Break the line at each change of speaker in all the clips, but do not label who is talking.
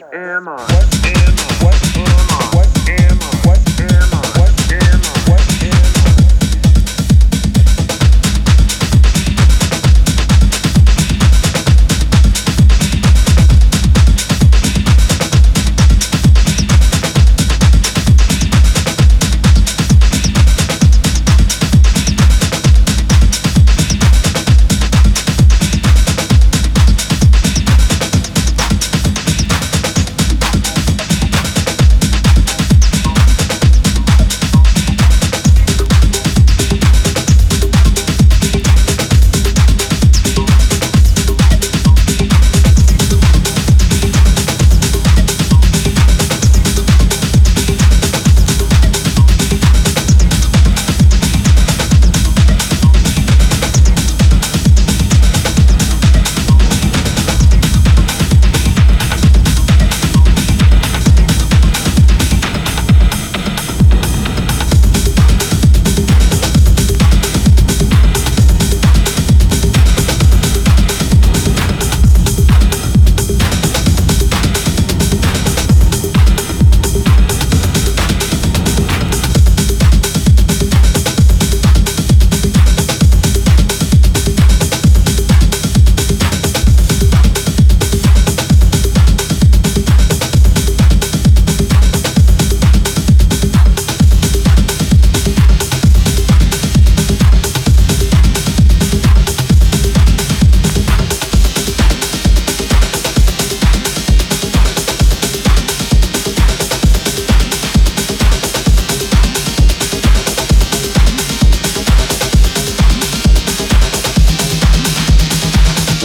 Am
I?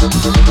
Thank Thank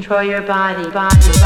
Control your body, body.